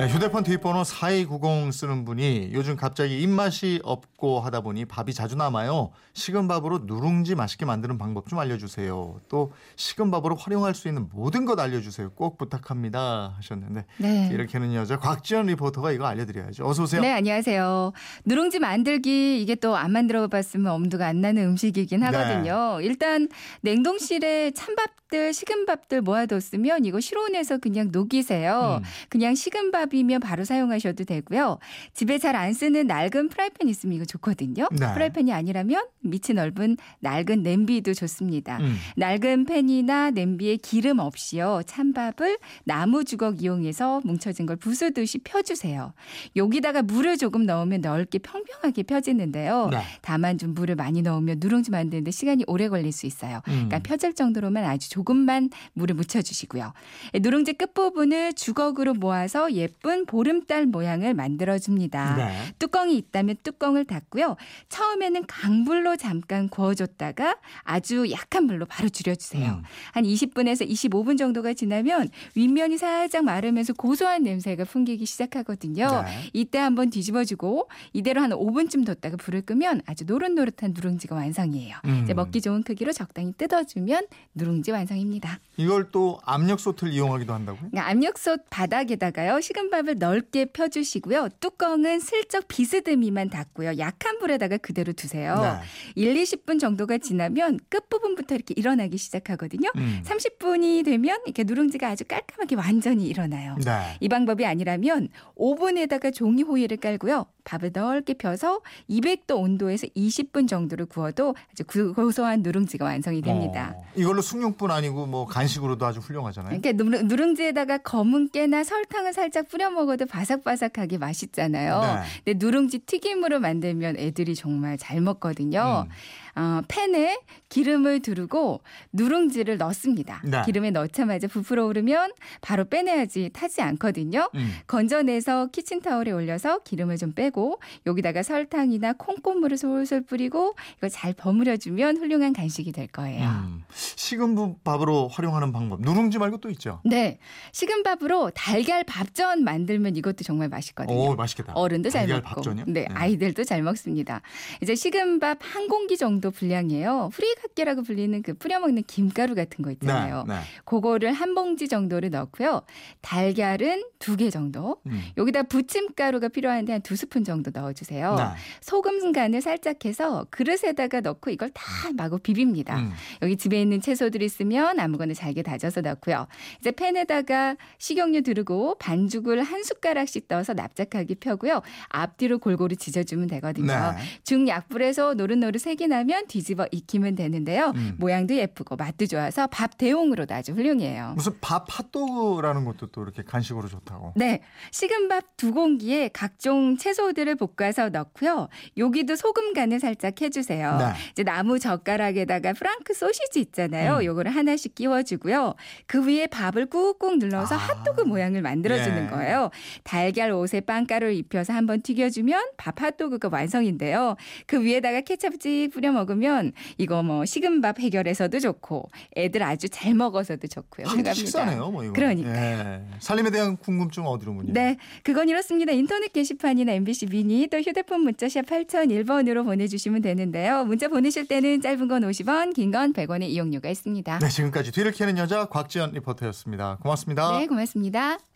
네, 휴대폰 뒷번호 4290 쓰는 분이 요즘 갑자기 입맛이 없고 하다 보니 밥이 자주 남아요. 식은 밥으로 누룽지 맛있게 만드는 방법 좀 알려주세요. 또 식은 밥으로 활용할 수 있는 모든 것 알려주세요. 꼭 부탁합니다 하셨는데 네. 이렇게는 여자 곽지연 리포터가 이거 알려드려야죠. 어서 오세요. 네, 안녕하세요. 누룽지 만들기 이게 또 안 만들어 봤으면 엄두가 안 나는 음식이긴 하거든요. 일단 냉동실에 찬밥들, 식은 밥들 모아뒀으면 이거 실온에서 그냥 녹이세요. 음. 그냥 식은 밥 이면 바로 사용하셔도 되고요. 집에 잘 안 쓰는 낡은 프라이팬 있으면 이거 좋거든요. 네. 프라이팬이 아니라면 밑이 넓은 낡은 냄비도 좋습니다. 음. 낡은 팬이나 냄비에 기름 없이요. 찬밥을 나무 주걱 이용해서 뭉쳐진 걸 부수듯이 펴주세요. 여기다가 물을 조금 넣으면 넓게 평평하게 펴지는데요. 네. 다만 좀 물을 많이 넣으면 누룽지 만드는데 시간이 오래 걸릴 수 있어요. 음. 그러니까 펴질 정도로만 아주 조금만 물을 묻혀주시고요. 누룽지 끝부분을 주걱으로 모아서 예쁜 보름달 모양을 만들어줍니다. 네. 뚜껑이 있다면 뚜껑을 닫고요. 처음에는 강불로 잠깐 구워줬다가 아주 약한 불로 바로 줄여주세요. 음. 한 20분에서 25분 정도가 지나면 윗면이 살짝 마르면서 고소한 냄새가 풍기기 시작하거든요. 네. 이때 한번 뒤집어주고 이대로 한 5분쯤 뒀다가 불을 끄면 아주 노릇노릇한 누룽지가 완성이에요. 음. 이제 먹기 좋은 크기로 적당히 뜯어주면 누룽지 완성입니다. 이걸 또 압력솥을 이용하기도 한다고요? 그러니까 압력솥 바닥에다가요 식은 밥을 넓게 펴주시고요 뚜껑은 슬쩍 비스듬히만 닫고요 약한 불에다가 그대로 두세요. 네. 1, 20분 정도가 지나면 끝 부분부터 이렇게 일어나기 시작하거든요. 음. 30분이 되면 이렇게 누룽지가 아주 깔끔하게 완전히 일어나요. 네. 이 방법이 아니라면 오븐에다가 종이 호일을 깔고요. 밥을 넓게 펴서 200도 온도에서 20분 정도를 구워도 아주 구- 고소한 누룽지가 완성이 됩니다. 어, 이걸로 숙육뿐 아니고 뭐 간식으로도 아주 훌륭하잖아요. 그러니까 누룽- 누룽지에다가 검은 깨나 설탕을 살짝 뿌려 먹어도 바삭바삭하게 맛있잖아요. 네. 근데 누룽지 튀김으로 만들면 애들이 정말 잘 먹거든요. 음. 어, 팬에 기름을 두르고 누룽지를 넣습니다. 네. 기름에 넣자마자 부풀어 오르면 바로 빼내야지 타지 않거든요. 음. 건져내서 키친타올에 올려서 기름을 좀 빼고 여기다가 설탕이나 콩고물을 솔솔 뿌리고 이거 잘 버무려주면 훌륭한 간식이 될 거예요. 음. 식은 밥으로 활용하는 방법 누룽지 말고 또 있죠. 네. 식은 밥으로 달걀 밥전 만들면 이것도 정말 맛있거든요. 오 맛있겠다. 어른도 잘 먹고, 밥전이요? 네, 아이들도 잘 먹습니다. 이제 식은 밥 한 공기 정도 분량이에요. 후리갓게라고 불리는 그 뿌려 먹는 김가루 같은 거 있잖아요. 네. 네. 그거를 한 봉지 정도를 넣고요. 달걀은 두 개 정도. 음. 여기다 부침가루가 필요한데 한 두 스푼 정도 넣어주세요. 네. 소금 간을 살짝 해서 그릇에다가 넣고 이걸 다 마구 비빕니다. 음. 여기 집에 있는 채소들 있으면 아무거나 잘게 다져서 넣고요. 이제 팬에다가 식용유 두르고 반죽을 한 숟가락씩 떠서 납작하게 펴고요. 앞뒤로 골고루 지져주면 되거든요. 네. 중약불에서 노릇노릇 색이 나면 뒤집어 익히면 되는데요. 음. 모양도 예쁘고 맛도 좋아서 밥 대용으로도 아주 훌륭해요. 무슨 밥 핫도그라는 것도 또 이렇게 간식으로 좋다고. 네. 식은 밥 두 공기에 각종 채소들을 볶아서 넣고요. 여기도 소금 간을 살짝 해주세요. 네. 이제 나무 젓가락에다가 프랑크 소시지 있잖아요. 음. 요거를 하나씩 끼워주고요. 그 위에 밥을 꾹꾹 눌러서 아. 핫도그 모양을 만들어주는 예. 거예요. 달걀 옷에 빵가루를 입혀서 한번 튀겨주면 밥 핫도그가 완성인데요. 그 위에다가 케첩 찍 뿌려 먹 으면 이거 뭐 식은 밥 해결해서도 좋고 애들 아주 잘 먹어서도 좋고요. 생각합니다. 식사네요, 뭐 이거. 그러니까요. 예. 살림에 대한 궁금증 어디로 문의? 네, 그건 이렇습니다. 인터넷 게시판이나 MBC 미니 또 휴대폰 문자샵 8001번으로 보내주시면 되는데요. 문자 보내실 때는 짧은 건 50원, 긴 건 100원의 이용료가 있습니다. 네, 지금까지 뒤를 캐는 여자 곽지연 리포터였습니다. 고맙습니다. 네, 고맙습니다.